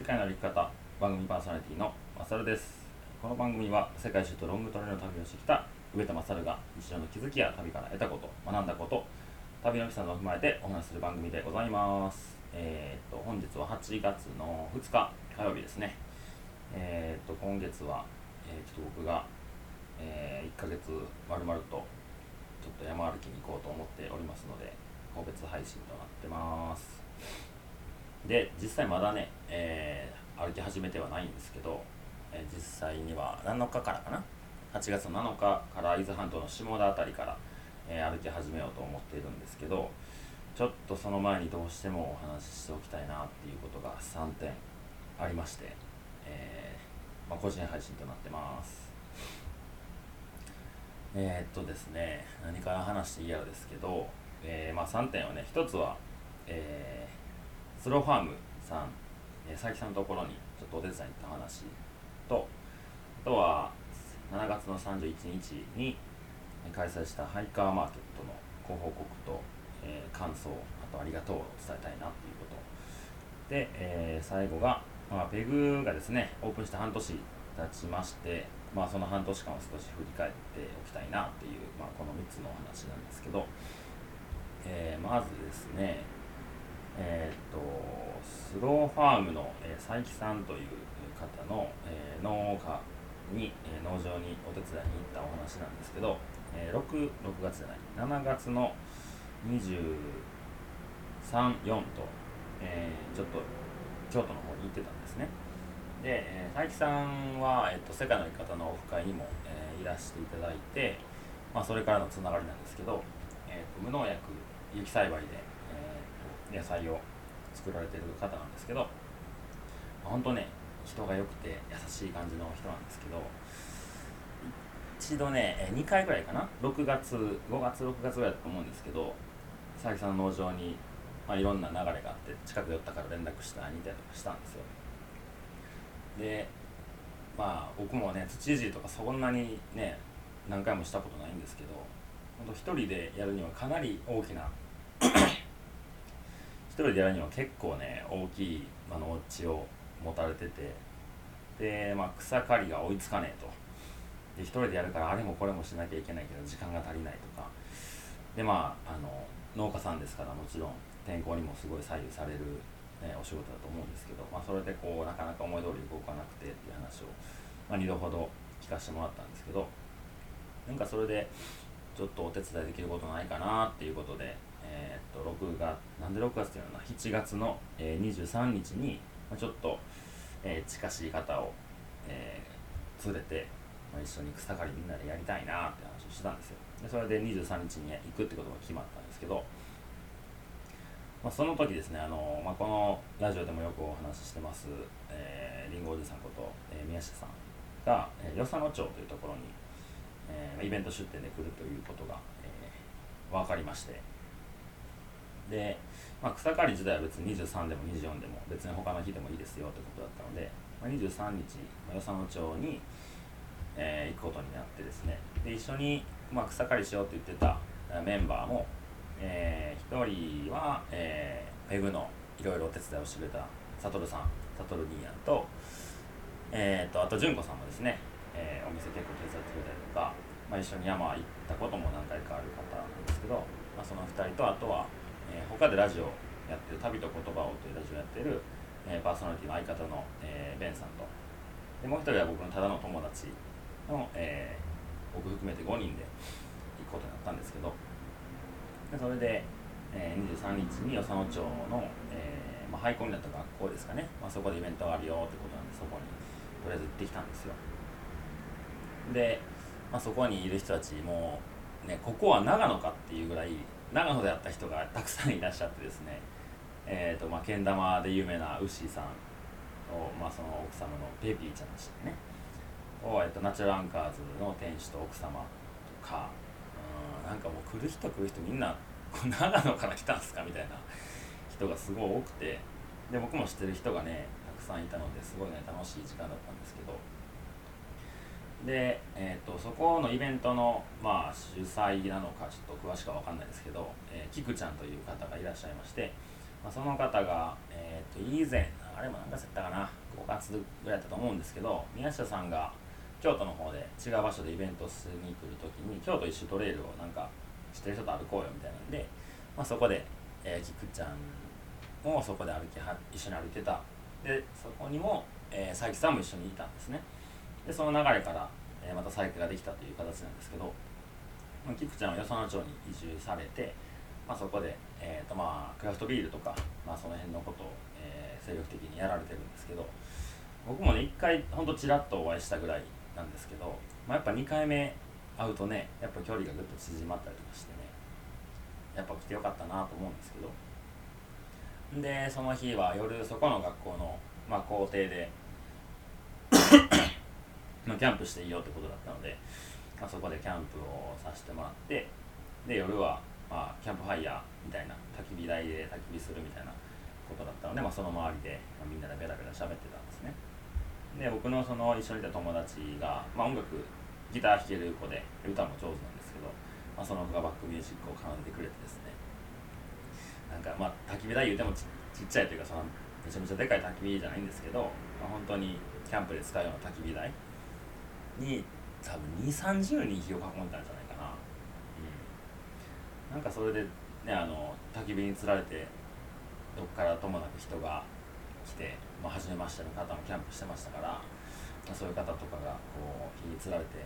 世界の歩き方番組パーソナリティのマサルです。この番組は世界中とロングトレイルの旅をしてきた上田マサルが日常の気づきや旅から得たこと学んだこと旅の基礎などを踏まえてお話しする番組でございます。えー、っと本日は8月の2日火曜日ですね。えー、っと今月は、えー、ちょっと僕が、え1ヶ月まるまるとちょっと山歩きに行こうと思っておりますので個別配信となってます。で実際まだね、えー、歩き始めてはないんですけど、えー、実際には7日からかな？8月7日から伊豆半島の下田辺りから、えー、歩き始めようと思っているんですけどちょっとその前にどうしてもお話ししておきたいなっていうことが3点ありまして、えまあ、個人配信となってます。え、っとですね何から話していいやらですけど、えまあ、3点はね1つは、えースローファームさん、え、佐伯さんのところにちょっとお手伝いに行った話とあとは7月の31日に開催したハイカーマーケットのご報告と、えー、感想あとありがとうを伝えたいなっていうこと。で、えー、最後が、まあ、ペグがですねオープンして半年経ちましてまあその半年間を少し振り返っておきたいなっていう、まあ、この3つのお話なんですけど、えー、まずですねえー、っとスローファームの、え、佐伯さんという方の、え、農家に、え、農場にお手伝いに行ったお話なんですけど、え、6, 6月じゃない7月の234と、えー、ちょっと京都の方に行ってたんですね。で、えー、佐伯さんは、えーと、世界の生き方のオフ会にも、えー、いらしていただいて、まあ、それからのつながりなんですけど、えーと無農薬有機栽培で野菜を作られてる方なんですけど本当ね人が良くて優しい感じの人なんですけど一度ね2回ぐらいかな？6月5月6月ぐらいだと思うんですけど佐々木さんの農場に、まあ、いろんな流れがあって近く寄ったから連絡したりみたいとかしたんですよ。でまあ僕もね土いじりとかそんなにね何回もしたことないんですけど本当一人でやるにはかなり大きな人でやるには結構ね大きい、まあ、農地を持たれててで、まあ、草刈りが追いつかねえと。で一人でやるからあれもこれもしなきゃいけないけど時間が足りないとか。でまああの農家さんですからもちろん天候にもすごい左右される、ね、お仕事だと思うんですけど、まあ、それでこうなかなか思い通り動かなくてっていう話を、まあ、2度ほど聞かせてもらったんですけどなんかそれでちょっとお手伝いできることないかなっていうことでえー、っと6月なんで6月っていうのは7月の、えー、23日に、まあ、ちょっと、えー、近しい方を、えー、連れて、まあ、一緒に草刈りみんなでやりたいなって話をしてたんですよ。でそれで23日に行くってことが決まったんですけど、まあ、その時ですねあの、まあ、このラジオでもよくお話ししてます、えー、リンゴおじさんこと、えー、宮下さんが、えー、与謝野町というところに、えー、イベント出店で来るということが、えー、分かりましてで、まあ、草刈り自体は別に23でも24でも別に他の日でもいいですよってことだったので、まあ、23日、まあ、与謝野町に、えー、行くことになってですね。で一緒に、まあ、草刈りしようって言ってたメンバーも、えー、1人は、えー、ペグのいろいろお手伝いをしてくれたサトルさんサトル兄やんと,、えーと、あと純子さんもですね、えー、お店結構手伝ってくれたりとか、まあ、一緒に山行ったことも何回かある方なんですけど、まあ、その2人とあとはえー、他でラジオやってる「旅と言葉を」というラジオやってる、えー、パーソナリティの相方の、えー、ベンさんと。でもう一人は僕のただの友達の、えー、僕含めて5人で行くことになったんですけど。でそれで、えー、23日に与謝野町の、えーまあ、廃校になった学校ですかね、まあ、そこでイベントがあるよってことなんでそこにとりあえず行ってきたんですよ。で、まあ、そこにいる人たちもねここは長野かっていうぐらい長野で会った人がたくさんいらっしゃってですね、えーとまあ、けん玉で有名なウッシーさんと、まあ、その奥様のペピーちゃんでしたね。を、えーと、ナチュラルアンカーズの店主と奥様とかうんなんかもう来る人来る人みんな長野から来たんすかみたいな人がすごい多くてで僕も知ってる人がねたくさんいたのですごいね楽しい時間だったんですけどで、えーと、そこのイベントの、まあ、主催なのかちょっと詳しくは分かんないですけど、えー、キクちゃんという方がいらっしゃいまして、まあ、その方が、えーと、以前あれも何月やったかな5月ぐらいだったと思うんですけど宮下さんが京都の方で違う場所でイベントしに来る時に京都一周トレイルをなんか知ってる人と歩こうよみたいなんで、まあ、そこで、えー、キクちゃんもそこで歩きは一緒に歩いてた。でそこにも、えー、佐伯さんも一緒にいたんですね。でその流れから、えー、また佐伯ができたという形なんですけど、まあ、キクちゃんは与謝野町に移住されて、まあ、そこで、えーとまあ、クラフトビールとか、まあ、その辺のことを、えー、精力的にやられてるんですけど僕もね一回ほんとちらっとお会いしたぐらいなんですけど、まあ、やっぱ2回目会うとねやっぱ距離がぐっと縮まったりとかしてねやっぱ来てよかったなと思うんですけど。でその日は夜そこの学校の、まあ、校庭でまあキャンプしていいよってことだったので、まあ、そこでキャンプをさせてもらってで夜は、まあ、キャンプファイヤーみたいな焚き火台で焚き火するみたいなことだったので、まあ、その周りで、ま、みんなでベラベラ喋ってたんですね。で僕のその一緒にいた友達が、まあ、音楽ギター弾ける子で歌も上手なんですけど、まあ、その子がバックミュージックを奏でてくれてですね。なんかまあ焚き火台言うてもちちっちゃいというかそのめちゃめちゃでかい焚き火じゃないんですけど、まあ、本当にキャンプで使うような焚き火台に多分2 3 0人火を囲んだんじゃないかな、うん、なんかそれでねあの焚き火につられてどっからともなく人が来て、まあ、初めましての方もキャンプしてましたから、まあ、そういう方とかがこう火につられて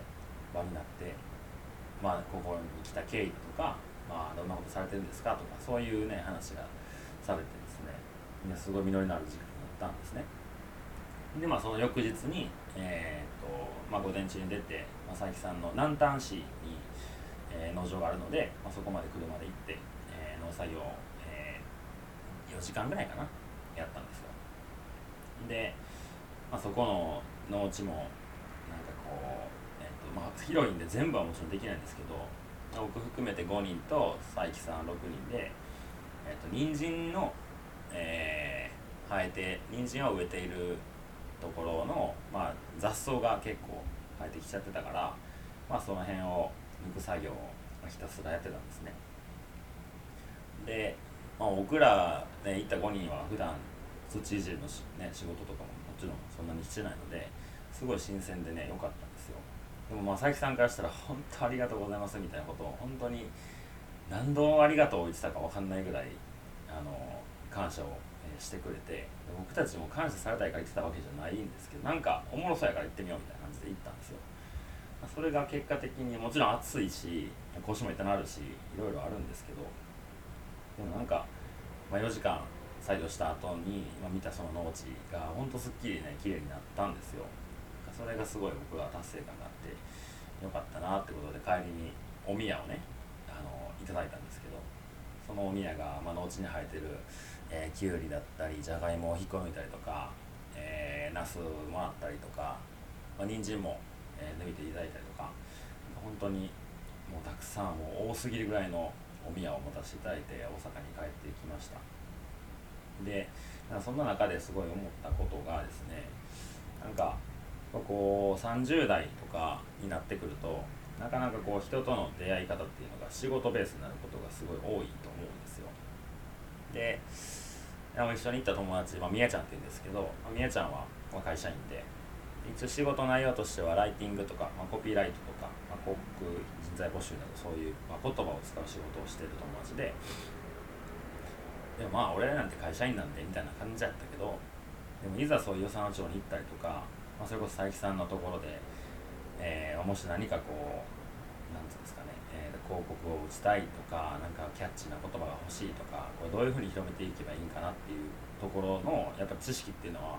場になって、まあ、ここに来た経緯とかまあ、どんなことされてるんですかとかそういうね話がされてですねすごい実りのある時間だったんですね。でまあその翌日にえー、とまあ午前中に出て正木さんの南丹市に、えー、農場があるので、まあ、そこまで車で行って、えー、農作業、えー、4時間ぐらいかなやったんですよ。で、まあ、そこの農地もなんかこう、えーとまあ、広いんで全部はもちろんできないんですけど僕含めて5人と佐伯さん6人で、えーと、人参の、えー、生えて人参を植えているところの、まあ、雑草が結構生えてきちゃってたから、まあ、その辺を抜く作業をひたすらやってたんですね。で、まあ、僕ら、ね、行った5人は普段土いじりの、ね、仕事とかももちろんそんなにしてないのですごい新鮮でね良かったでもまあ佐伯さんからしたら本当ありがとうございますみたいなことを本当に何度ありがとうを言ってたか分かんないぐらいあの感謝をしてくれて僕たちも感謝されたいから言ってたわけじゃないんですけどなんかおもろそうやから行ってみようみたいな感じで行ったんですよ。それが結果的にもちろん暑いし腰も痛なるしいろいろあるんですけどでもなんか、まあ、4時間作業した後に、ま、見たその農地がほんとすっきりね綺麗になったんですよ。それがすごい僕は達成感があってよかったなってことで帰りにお宮をねあのいただいたんですけどそのお宮が、まあ、農地に生えてる、えー、きゅうりだったりじゃがいもを引っこ抜いたりとか、えー、ナスもらったりとか、まあ、人参も、えー、抜いていただいたりとか本当にもうたくさんもう多すぎるぐらいのお宮を持たせていただいて大阪に帰ってきました。でそんな中ですごい思ったことがですねなんかこう30代とかになってくるとなかなかこう人との出会い方っていうのが仕事ベースになることがすごい多いと思うんですよ。で一緒に行った友達、まあ、みやちゃんって言うんですけど、まあ、みやちゃんは会社員で一応仕事内容としてはライティングとか、まあ、コピーライトとか、まあ、広告人材募集などそういう、まあ、言葉を使う仕事をしてる友達ででもまあ俺なんて会社員なんでみたいな感じだったけどでもいざそういう与謝野町に行ったりとかまあ、それこそ佐伯さんのところで、えー、もし何かこうなんていうんですかね、えー、広告を打ちたいとかなんかキャッチーな言葉が欲しいとかこれどういうふうに広めていけばいいんかなっていうところのやっぱ知識っていうのは、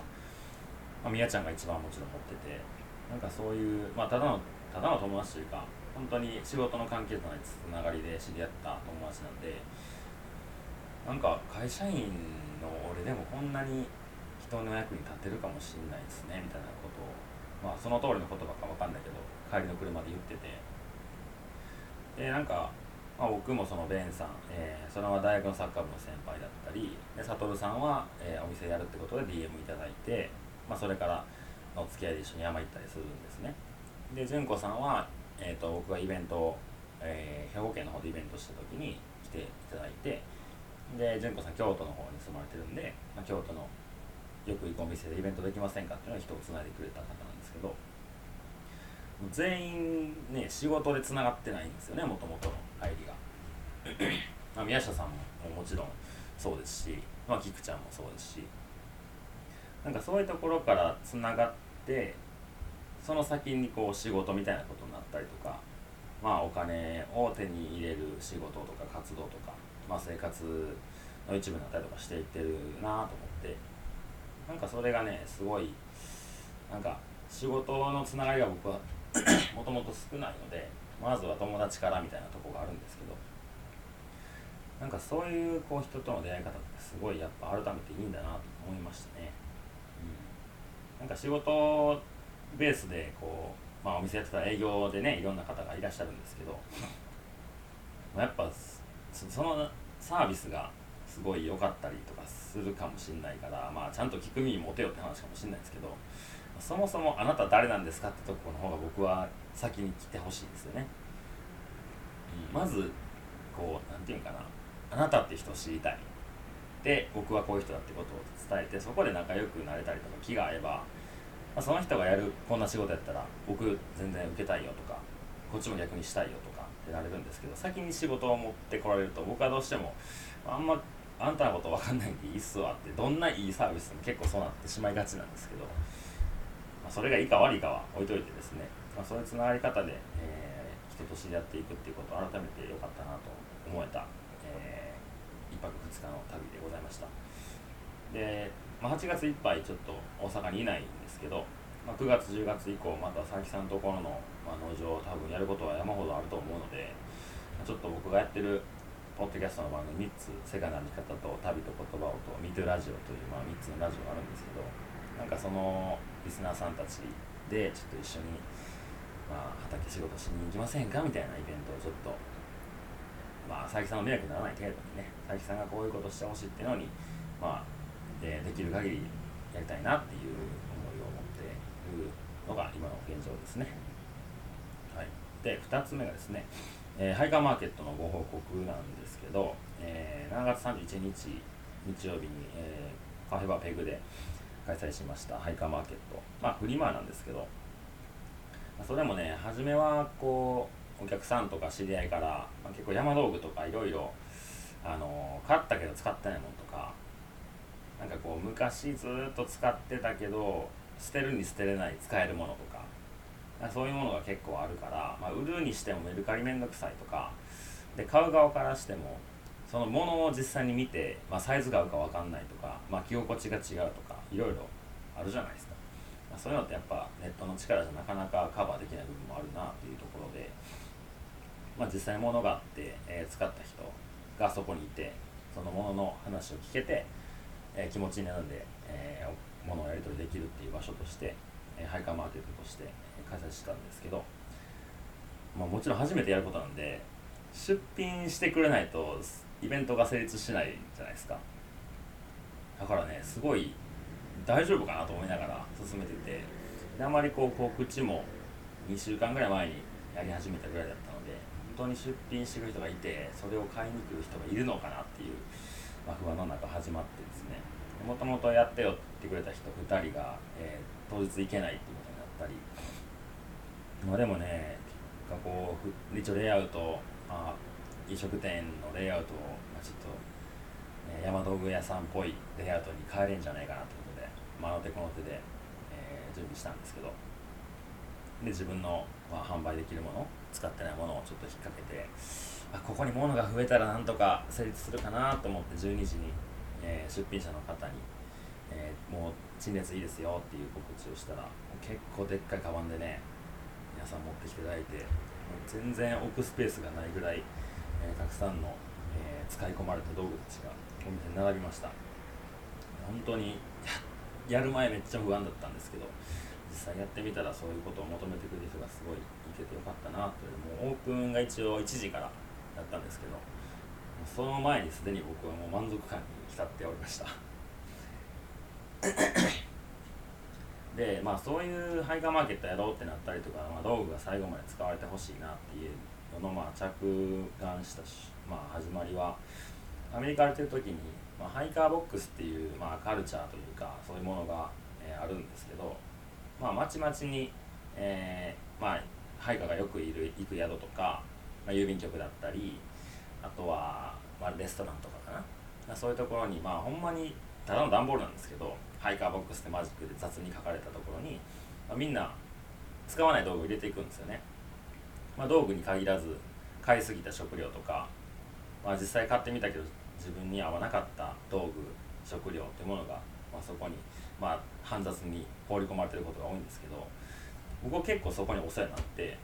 まあ、みやちゃんが一番もちろん持っててなんかそういう、まあ、ただのただの友達というか本当に仕事の関係とないつながりで知り合った友達なんでなんか会社員の俺でもこんなに人の役に立てるかもしれないですねみたいなことをまあその通りの言葉か分かんないけど帰りの車で言っててでなんか、まあ、僕もそのベンさん、えー、そのまま大学のサッカー部の先輩だったりで悟さんは、えー、お店やるってことで DM いただいて、まあ、それからのお付き合いで一緒に山行ったりするんですね。で純子さんは、えーと、僕がイベントを、えー、兵庫県の方でイベントした時に来ていただいてで純子さん京都の方に住まれてるんで、まあ、京都のよく行くお店でイベントできませんかっていうのを人をつないでくれた方なんですけど全員ね仕事でつながってないんですよねもともとの入りが。まあ宮下さんももちろんそうですし、まあ、菊ちゃんもそうですし。なんかそういうところからつながってその先にこう仕事みたいなことになったりとかまあお金を手に入れる仕事とか活動とか、まあ、生活の一部になったりとかしていってるなと思って。なんかそれがねすごいなんか仕事のつながりが僕はもともと少ないのでまずは友達からみたいなとこがあるんですけどなんかそういうこう人との出会い方ってすごいやっぱ改めていいんだなと思いましたね。うん、なんか仕事ベースでこう、まあ、お店やってたら営業でねいろんな方がいらっしゃるんですけどやっぱそのサービスがすごい良かったりとかするかもしれないから、まあ、ちゃんと聞く耳持てよって話かもしれないですけどそもそもあなた誰なんですかってとこの方が僕は先に来てほしいですよね、うん、まずこう何て言うんかな。あなたって人を知りたい。で僕はこういう人だってことを伝えてそこで仲良くなれたりとか気が合えば、まあ、その人がやるこんな仕事やったら僕全然受けたいよとかこっちも逆にしたいよとかってなれるんですけど先に仕事を持ってこられると僕はどうしてもあんまあんたのこと分かんないんでいいっすわってどんないいサービスでも結構そうなってしまいがちなんですけど、まあ、それがいいか悪いかは置いといてですね、まあ、そういうつながり方で、えー、人と知り合っていくっていうことを改めてよかったなと思えた、えー、1泊2日の旅でございました。で、まあ、8月いっぱいちょっと大阪にいないんですけど、まあ、9月10月以降また佐々木さんのところの、まあ、農場を多分やることは山ほどあると思うのでちょっと僕がやってるポッドキャストの番組3つ「世界の歩き方」と「旅と言葉を」と「ミトゥラジオ」という、まあ、3つのラジオがあるんですけどなんかそのリスナーさんたちでちょっと一緒に、まあ、畑仕事しに行きませんか？みたいなイベントをちょっとまあ佐伯さんの迷惑にならない程度にね佐伯さんがこういうことしてほしいっていうのにまあでできる限りやりたいなっていう思いを持っているのが今の現状ですね。はい、で2つ目がですねえー、ハイカーマーケットのご報告なんですけど、えー、7月31日日曜日に、えー、カフェバーペグで開催しましたハイカーマーケット。まあフリマなんですけど。それもね初めはこうお客さんとか知り合いから、まあ、結構山道具とかいろいろあの買ったけど使ってないものとかなんかこう昔ずっと使ってたけど捨てるに捨てれない使えるものとかそういうものが結構あるから、まあ、売るにしてもメルカリめんどくさいとかで買う側からしてもそのものを実際に見て、まあ、サイズが合うか分かんないとか、まあ、着心地が違うとかいろいろあるじゃないですか、まあ、そういうのってやっぱネットの力じゃなかなかカバーできない部分もあるなっていうところで、まあ、実際物があって、えー、使った人がそこにいてそのものの話を聞けて、えー、気持ちになるんで、えー、物をやり取りできるっていう場所として、えー、ハイカーマーケットとして開催したんですけど、まあ、もちろん初めてやることなんで出品してくれないとイベントが成立しないじゃないですか。だからねすごい大丈夫かなと思いながら進めててであまりこう告知も2週間ぐらい前にやり始めたぐらいだったので本当に出品してくる人がいてそれを買いに来る人がいるのかなっていう、まあ、不安の中始まってですね。もともとやってよってくれた人2人が、えー、当日行けないっていうことになったり。まあでもねこう一応レイアウトあ飲食店のレイアウトを、まあ、ちょっと、ね、山道具屋さんっぽいレイアウトに変えれんじゃないかなと、まあの手この手で、えー、準備したんですけどで自分の、まあ、販売できるもの使ってないものをちょっと引っ掛けてあここに物が増えたらなんとか成立するかなと思って12時に、えー、出品者の方に、えー、もう陳列いいですよっていう告知をしたら結構でっかいカバンでね皆さん持ってきていただいて全然置くスペースがないぐらい、えー、たくさんの、え、使い込まれた道具たちがお店に並びました。本当にやる前めっちゃ不安だったんですけど実際やってみたらそういうことを求めてくれる人がすごいいててよかったなというもうオープンが一応1時からだったんですけどその前にすでに僕はもう満足感に浸っておりました。でまあそういうハイカーマーケットやろうってなったりとか、まあ、道具が最後まで使われてほしいなっていうののまあ着眼したし、まあ、始まりはアメリカ行ってる時にまあ、ハイカーボックスっていう、まあ、カルチャーというかそういうものが、えー、あるんですけど、まあ、まちまちに、えー、まあ、ハイカーがよくいる行く宿とか、まあ、郵便局だったりあとは、まあ、レストランとかかな。そういうところにまあほんまにただの段ボールなんですけどハイカーボックスってマジックで雑に書かれたところに、まあ、みんな使わない道具を入れていくんですよね、まあ、道具に限らず買いすぎた食料とか、まあ、実際買ってみたけど自分に合わなかった道具食料っていうものが、まあ、そこに、まあ、煩雑に放り込まれてることが多いんですけど僕は結構そこにお世話になって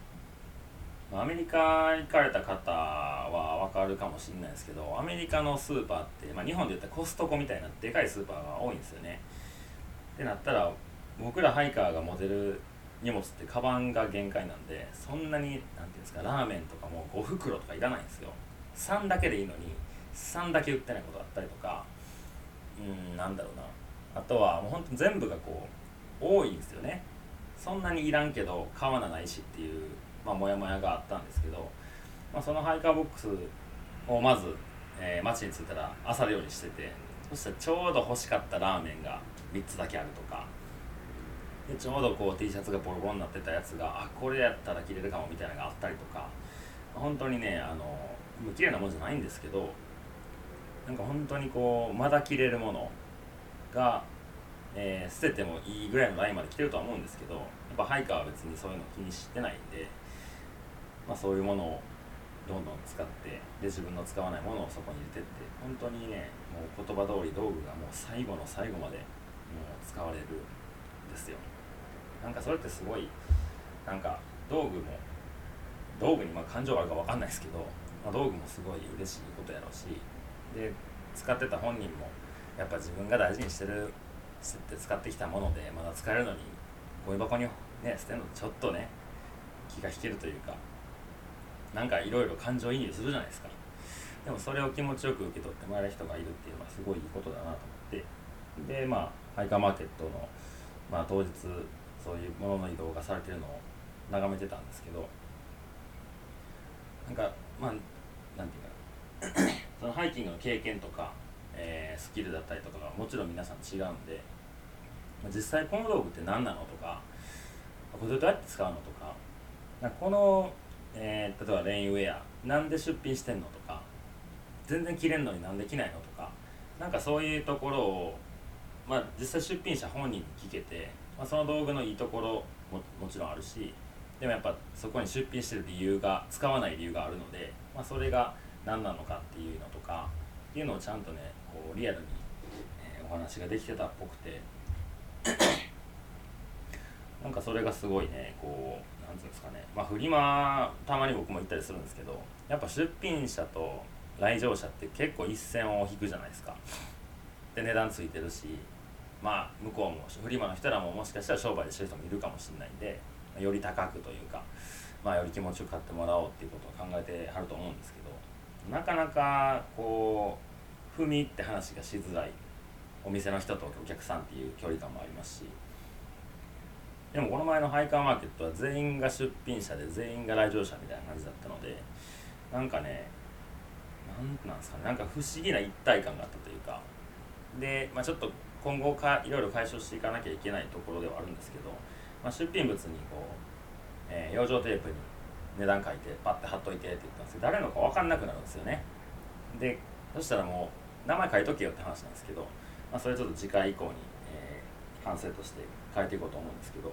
アメリカ行かれた方は分かるかもしれないですけどアメリカのスーパーって、まあ、日本で言ったらコストコみたいなでかいスーパーが多いんですよね。ってなったら僕らハイカーが持てる荷物ってカバンが限界なんでそんなに何ていうんですかラーメンとかも5袋とかいらないんですよ。3だけでいいのに3だけ売ってないことがあったりとかうんなんだろうな。あとはもうほんと全部がこう多いんですよね。そんなにいらんけど買わなないしっていうまあモヤモヤがあったんですけど、まあ、そのハイカーボックスをまず、えー、街に着いたら朝料理しててそしたらちょうど欲しかったラーメンが3つだけあるとかでちょうどこう T シャツがボロボロになってたやつがあこれやったら着れるかもみたいなのがあったりとか本当にねあの綺麗なもんじゃないんですけどなんか本当にこうまだ着れるものが、えー、捨ててもいいぐらいのラインまで来てるとは思うんですけどやっぱハイカーは別にそういうの気にしてないんで、まあ、そういうものをどんどん使ってで自分の使わないものをそこに入れてって本当にねもう言葉通り道具がもう最後の最後までもう使われるんですよ。なんかそれってすごいなんか道具も道具にまあ感情があるか分かんないですけど、まあ、道具もすごい嬉しいことやろうしで使ってた本人もやっぱ自分が大事にしてるって使ってきたものでまだ使えるのにゴミ箱にね捨てるのちょっとね気が引けるというかなんかいろいろ感情移入するじゃないですか。でもそれを気持ちよく受け取ってもらえる人がいるっていうのはすごいいいことだなと思って。でまあハイカーマーケットの、まあ、当日そういうものの移動がされてるのを眺めてたんですけどなんかまあなんていうかそのハイキングの経験とか、えー、スキルだったりとかがもちろん皆さん違うんで、実際この道具って何なのとかこれどうやって使うのとかかこの、えー、例えばレインウェアなんで出品してんのとか全然着れんのになんで着ないのとかなんかそういうところを、まあ、実際出品者本人に聞けて、まあ、その道具のいいところももちろんあるしでもやっぱそこに出品してる理由が使わない理由があるので、まあ、それが何なのかっていうのとかっていうのをちゃんとねこうリアルに、え、お話ができてたっぽくて。なんかそれがすごいねこうなんていうんですかね。まあフリマたまに僕も行ったりするんですけどやっぱ出品者と来場者って結構一線を引くじゃないですか。で値段ついてるしまあ向こうもフリマの人らももしかしたら商売でしてる人もいるかもしれないんでより高くというかまあより気持ちよく買ってもらおうっていうことを考えてはると思うんですけど。なかなかこう踏み入って話がしづらいお店の人とお客さんっていう距離感もありますしでもこの前のハイカーマーケットは全員が出品者で全員が来場者みたいな感じだったのでなんかねなんなんですかねなんか不思議な一体感があったというかで、まあ、ちょっと今後かいろいろ解消していかなきゃいけないところではあるんですけど、まあ、出品物にこう、えー、養生テープに値段書いてパッて貼っといてって言ったんですけど誰のか分かんなくなるんですよね。でそしたらもう名前書いとけよって話なんですけど、まあ、それちょっと次回以降に、えー、反省として変えていこうと思うんですけど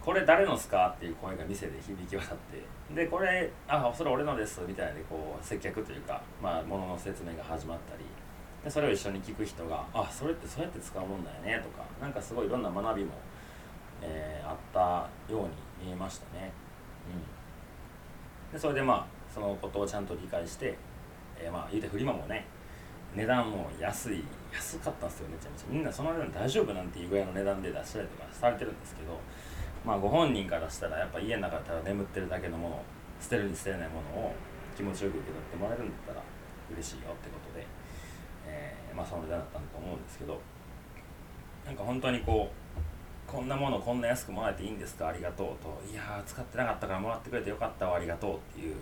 これ誰のすかっていう声が店で響き渡ってでこれあそれ俺のですみたいでこう接客というかまあ物の説明が始まったりでそれを一緒に聞く人があそれってそうやって使うもんだよねとかなんかすごいいろんな学びも、えー、あったように見えましたね。うん。でそれでまあそのことをちゃんと理解して、えー、まあ言うてフリマもね値段も安い安かったんですよめちゃめちゃ。みんなその値段大丈夫なんていうぐらいの値段で出したりとかされてるんですけどまあご本人からしたらやっぱ家の中たら眠ってるだけのもの捨てるに捨てないものを気持ちよく受け取ってもらえるんだったら嬉しいよってことで、えー、まあその値段だったんだと思うんですけどなんか本当にこうこんなものこんな安くもらえていいんですか？ありがとうと。いや使ってなかったからもらってくれてよかったわ。ありがとうっていう。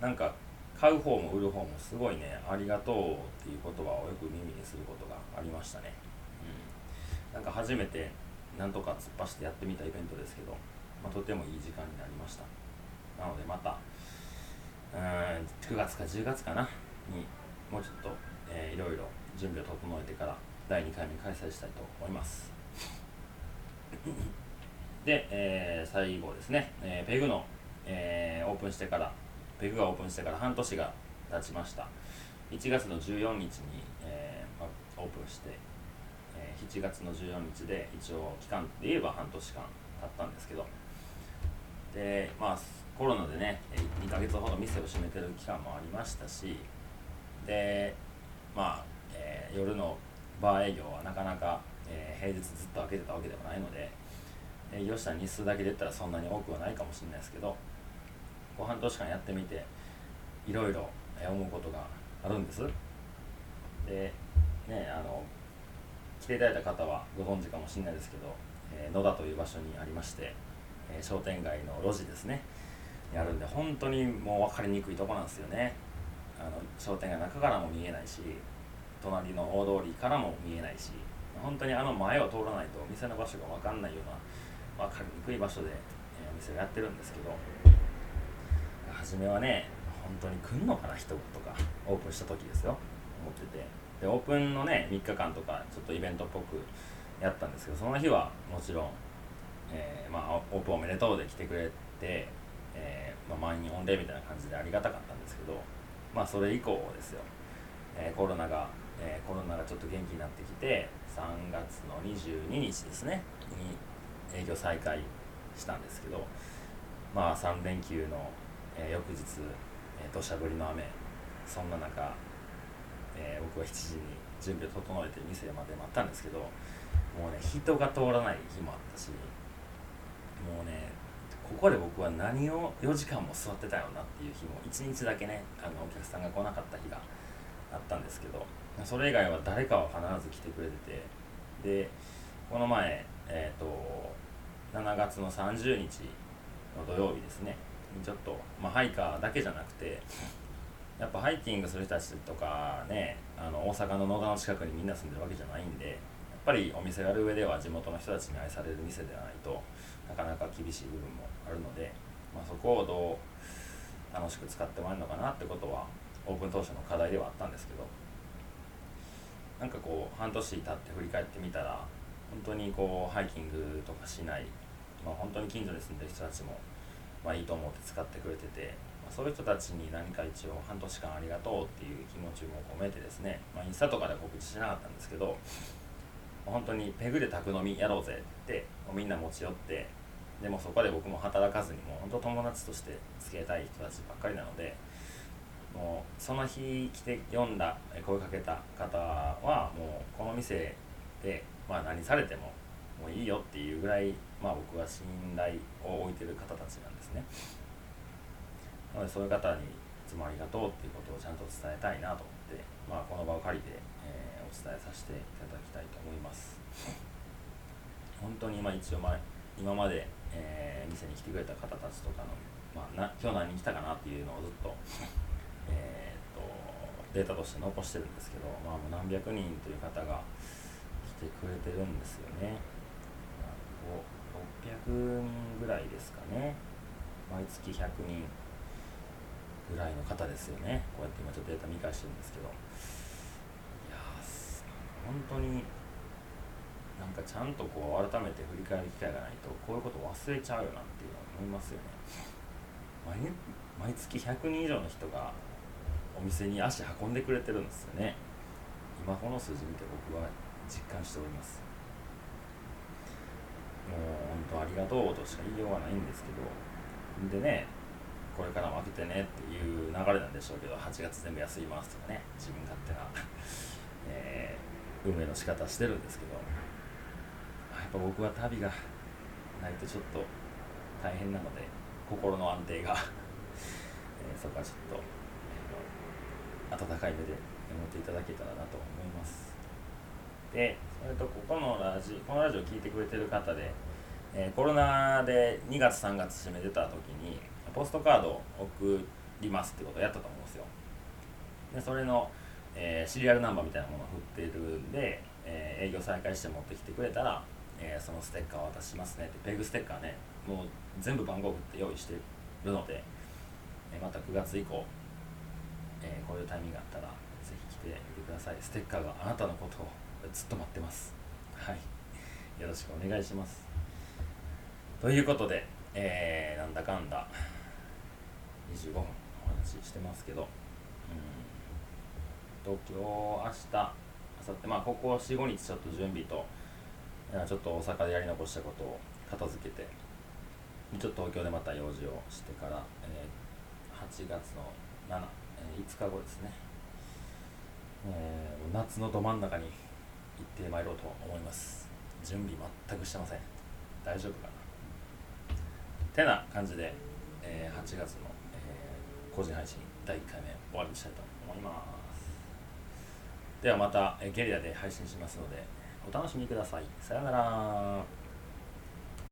なんか買う方も売る方もすごいね。ありがとうっていう言葉をよく耳にすることがありましたね、うん、なんか初めてなんとか突っ走ってやってみたイベントですけど、まあ、とてもいい時間になりました。なのでまたうん9月か10月かな？にもうちょっと、えー、いろいろ準備を整えてから第2回目開催したいと思います。で、えー、最後ですね、えー、ペグの、えー、オープンしてからペグがオープンしてから半年が経ちました。1月の14日に、えま、オープンして、え、7月の14日で一応期間で言えば半年間経ったんですけど。でまあコロナでね2ヶ月ほど店を閉めてる期間もありましたしでまあ、え、夜のバー営業はなかなか、平日ずっと開けてたわけではないので営業した日数だけで言ったらそんなに多くはないかもしれないですけどこう半年間やってみていろいろ思うことがあるんです。でねあの来ていただいた方はご存知かもしれないですけど、えー、野田という場所にありまして、えー、商店街の路地ですねやるんで本当にもう分かりにくいとこなんですよね。あの商店街の中からも見えないし隣の大通りからも見えないし本当にあの前を通らないとお店の場所が分かんないような分かりにくい場所で、え、お店をやってるんですけど初めはね本当に来んのかな人とかオープンした時ですよ思ってて。でオープンのね3日間とかちょっとイベントっぽくやったんですけどその日はもちろん、えー、まあ、オープンおめでとうで来てくれて、えー、まあ、満員御礼みたいな感じでありがたかったんですけどまあそれ以降ですよ、えー、コロナが、えコロナがちょっと元気になってきて3月の22日ですね。に営業再開したんですけどまあ3連休の、え翌日土砂、降りの雨そんな中、え僕は7時に準備を整えて店まで待ったんですけどもうね人が通らない日もあったしもうねここで僕は何を4時間も座ってたよなっていう日も1日だけねあのお客さんが来なかった日があったんですけどそれ以外は誰かは必ず来てくれててでこの前えっ、ー、と7月の30日の土曜日ですね。ちょっと、まあ、ハイカーだけじゃなくてやっぱハイキングする人たちとかねあの大阪の野田の近くにみんな住んでるわけじゃないんでやっぱりお店やる上では地元の人たちに愛される店ではないとなかなか厳しい部分もあるので、まあ、そこをどう楽しく使ってもらえるのかなってことはオープン当初の課題ではあったんですけど。なんかこう半年経って振り返ってみたら本当にこうハイキングとかしない、まあ、本当に近所に住んでる人たちも、まあ、いいと思って使ってくれてて、まあ、そういう人たちに何か一応半年間ありがとうっていう気持ちも込めてですね、まあ、インスタとかで告知しなかったんですけど本当にペグで宅飲みやろうぜってみんな持ち寄ってでもそこで僕も働かずにもう本当友達として付き合いたい人たちばっかりなのでもうその日来て読んだ声かけた方はもうこの店で、まあ、何されてももういいよっていうぐらい、まあ、僕は信頼を置いてる方たちなんですね。なのでそういう方にいつもありがとうっていうことをちゃんと伝えたいなと思って、まあ、この場を借りて、えー、お伝えさせていただきたいと思います。本当にまあ一応、まあ、今までえー、店に来てくれた方たちとかの、まあ、な今日何人来たかなっていうのをずっと,、えー、とデータとして残してるんですけど、まあ、何百人という方が来てくれてるんですよね。600人ぐらいですかね。毎月100人ぐらいの方ですよね。こうやって今ちょっとデータ見返してるんですけど。いや本当になんかちゃんとこう改めて振り返る機会がないとこういうこと忘れちゃうよなっていうのは思いますよね毎月100人以上の人がお店に足運んでくれてるんですよね。今この数字見て僕は実感しております。もう本当ありがとうとしか言いようがないんですけど。でねこれからも開けてねっていう流れなんでしょうけど8月全部休みますとかね自分勝手な、えー、運営の仕方してるんですけど。やっぱ僕は旅がないとちょっと大変なので心の安定が。えー、そこはちょっと、温かい目で思っていただけたらなと思います。でそれとここのラジこのラジオ聞いてくれてる方で、えー、コロナで2月3月締めてた時にポストカードを送りますってことをやったと思うんですよ。でそれの、えーシリアルナンバーみたいなものを振ってるんで、えー営業再開して持ってきてくれたら、えーそのステッカーを渡しますねってペグステッカーねもう全部番号振って用意してるので、えまた9月以降、えーこういうタイミングがあったらぜひ来てみてください。ステッカーがあなたのことをずっと待ってます。はい。よろしくお願いします。ということで、えーなんだかんだ25分お話ししてますけどうん。と今日明日明後日まあここ45日ちょっと準備とちょっと大阪でやり残したことを片付けてちょっと東京でまた用事をしてから、えー8月の7、5日後ですね、えー夏のど真ん中に行ってまいろうと思います。準備全くしてません。大丈夫かな。てな感じで、えー8月の、えー個人配信第1回目終わりにしたいと思います。ではまた、えゲリラで配信しますのでお楽しみください。さようなら。